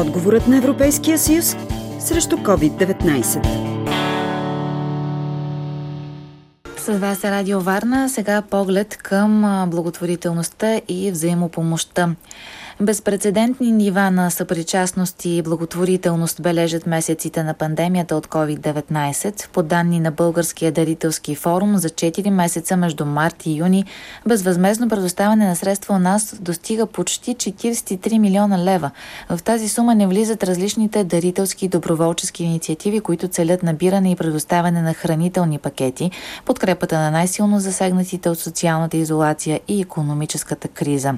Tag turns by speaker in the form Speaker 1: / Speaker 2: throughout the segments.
Speaker 1: Отговорът на Европейския съюз срещу COVID-19.
Speaker 2: С вас е Радио Варна. Сега поглед към благотворителността и взаимопомощта. Безпредседентни нива на съпричастност и благотворителност бележат месеците на пандемията от COVID-19. По данни на Българския дарителски форум за 4 месеца между март и юни безвъзмезно предоставяне на средства у нас достига почти 43 милиона лева. В тази сума не влизат различните дарителски и доброволчески инициативи, които целят набиране и предоставяне на хранителни пакети, подкрепата на най-силно засегнатите от социалната изолация и економическата криза.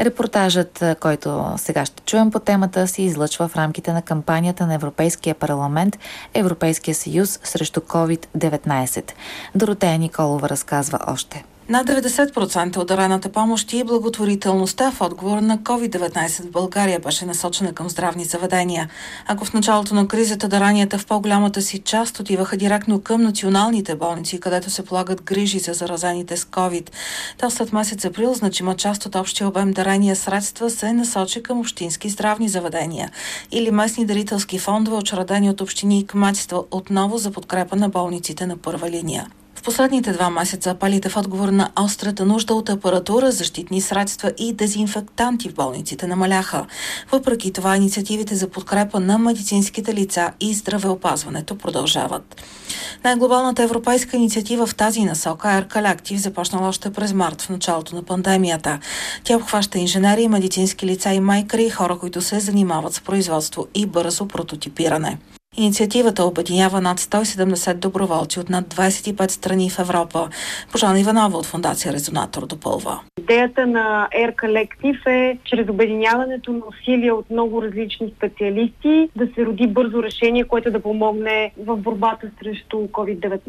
Speaker 2: Репортажът който сега ще чуем по темата, се излъчва в рамките на кампанията на Европейския парламент Европейския съюз срещу COVID-19. Доротея Николова разказва още.
Speaker 3: Над 90% от дарената помощ и благотворителността в отговор на COVID-19 в България беше насочена към здравни заведения. Ако в началото на кризата даранията в по-голямата си част отиваха директно към националните болници, където се полагат грижи за заразените с COVID, то след месец април значима част от общия обем дарения средства се насочи към общински здравни заведения или местни дарителски фондове, учредени от общини и кметства отново за подкрепа на болниците на първа линия последните два месеца апелите в отговор на острата нужда от апаратура, защитни средства и дезинфектанти в болниците намаляха. Въпреки това, инициативите за подкрепа на медицинските лица и здравеопазването продължават. Най-глобалната европейска инициатива в тази насока Air Collective започнала още през март в началото на пандемията. Тя обхваща инженери, медицински лица и майкари хора, които се занимават с производство и бързо прототипиране. Инициативата обединява над 170 доброволци от над 25 страни в Европа. Божана Иванова от Фундация Резонатор допълва.
Speaker 4: Идеята на Air Collective е чрез обединяването на усилия от много различни специалисти да се роди бързо решение, което да помогне в борбата срещу COVID-19.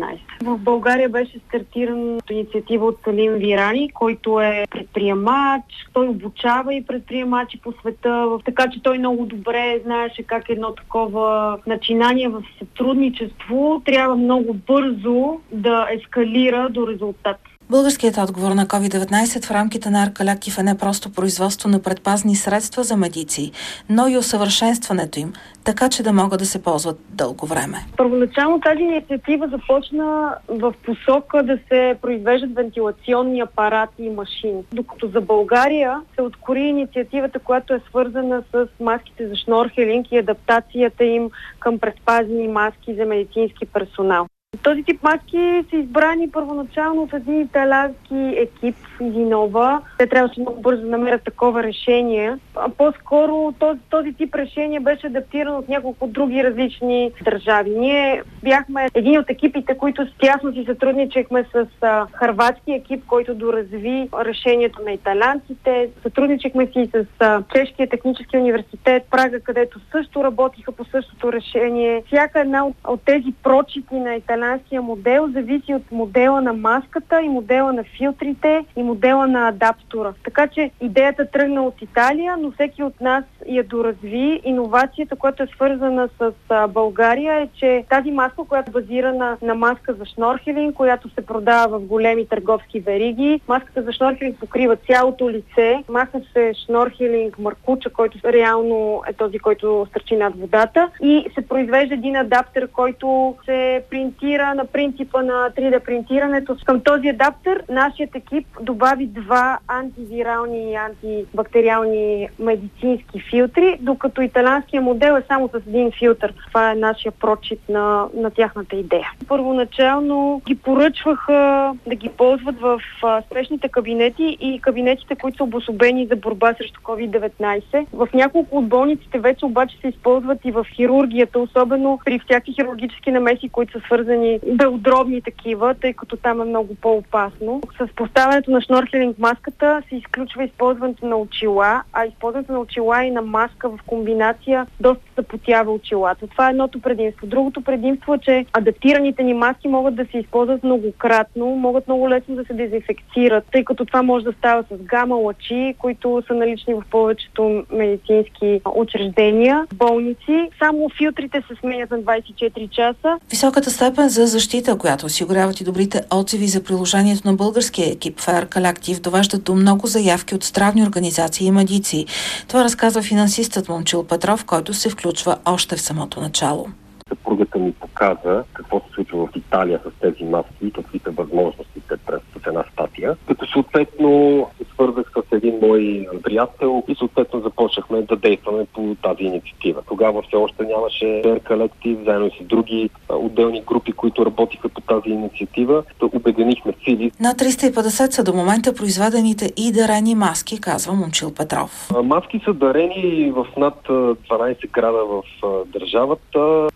Speaker 4: В България беше стартиран инициатива от Салим Вирани, който е предприемач. Той обучава и предприемачи по света, така че той много добре знаеше как едно такова начинание начинания в сътрудничество трябва много бързо да ескалира до резултат.
Speaker 3: Българският отговор на COVID-19 в рамките на Аркалактив е не просто производство на предпазни средства за медици, но и усъвършенстването им, така че да могат да се ползват дълго време.
Speaker 4: Първоначално тази инициатива започна в посока да се произвеждат вентилационни апарати и машини. Докато за България се откори инициативата, която е свързана с маските за шнорхелинг и адаптацията им към предпазни маски за медицински персонал. Този тип маски са избрани първоначално от един италянски екип Изинова. Те трябваше много бързо да намерят такова решение. По-скоро този, този тип решение беше адаптиран от няколко други различни държави. Ние бяхме един от екипите, които тясно си сътрудничахме с а, харватски екип, който доразви решението на италянците. Сътрудничахме си с а, Чешкия технически университет Прага, където също работиха по същото решение. Всяка една от, от тези прочити на италянския модел зависи от модела на маската и модела на филтрите и модела на адаптора. Така че идеята тръгна от Италия, но всеки от нас я доразви. Иновацията, която е свързана с България е, че тази маска, която е базирана на маска за шнорхелинг, която се продава в големи търговски вериги, маската за шнорхелинг покрива цялото лице, маска се шнорхелинг маркуча, който реално е този, който стърчи над водата и се произвежда един адаптер, който се принтира на принципа на 3D принтирането. Към този адаптер нашият екип добави два антивирални и антибактериални медицински филтри, докато италянския модел е само с един филтър. Това е нашия прочит на, на тяхната идея. Първоначално ги поръчваха да ги ползват в а, спешните кабинети и кабинетите, които са обособени за борба срещу COVID-19. В няколко от болниците вече обаче се използват и в хирургията, особено при всяки хирургически намеси, които са свързани белодробни такива, тъй като там е много по-опасно. С поставянето на шнорхелинг маската се изключва използването на очила, а използването на очила и на маска в комбинация доста запотява очилата. Това е едното предимство. Другото предимство е, че адаптираните ни маски могат да се използват многократно, могат много лесно да се дезинфекцират, тъй като това може да става с гама лъчи, които са налични в повечето медицински учреждения, болници. Само филтрите се сменят на 24 часа.
Speaker 3: Високата степен за защита, която осигуряват и добрите отзиви за приложението на българския екип в Air Collective, довеждат до много заявки от здравни организации и медици. Това разказва финансистът Момчил Петров, който се включва още в самото начало
Speaker 5: съпругата ми показа какво се случва в Италия с тези маски и какви са възможностите през една статия. Като съответно свързах с един мой приятел и съответно започнахме да действаме по тази инициатива. Тогава все още нямаше Collective, заедно с други отделни групи, които работиха по тази инициатива. Да обединихме сили.
Speaker 3: На 350 са до момента произведените и дарени маски, казва Момчил Петров.
Speaker 5: Маски са дарени в над 12 града в държавата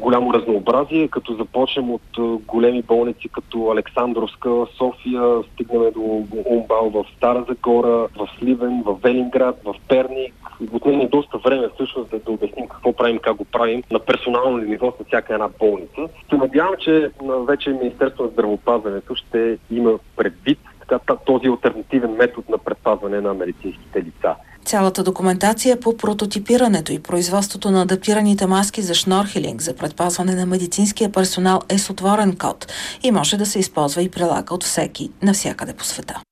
Speaker 5: голямо разнообразие, като започнем от големи болници като Александровска, София, стигнем до Умбал в Стара Загора, в Сливен, в Велинград, в Перник. Отнеме доста време всъщност да, да обясним какво правим, как го правим на персонално ниво с всяка една болница. Се надявам, че вече Министерство на здравопазването ще има предвид така, този альтернативен метод на предпазване на медицинските лица.
Speaker 3: Цялата документация по прототипирането и производството на адаптираните маски за шнорхелинг за предпазване на медицинския персонал е с отворен код и може да се използва и прилага от всеки навсякъде по света.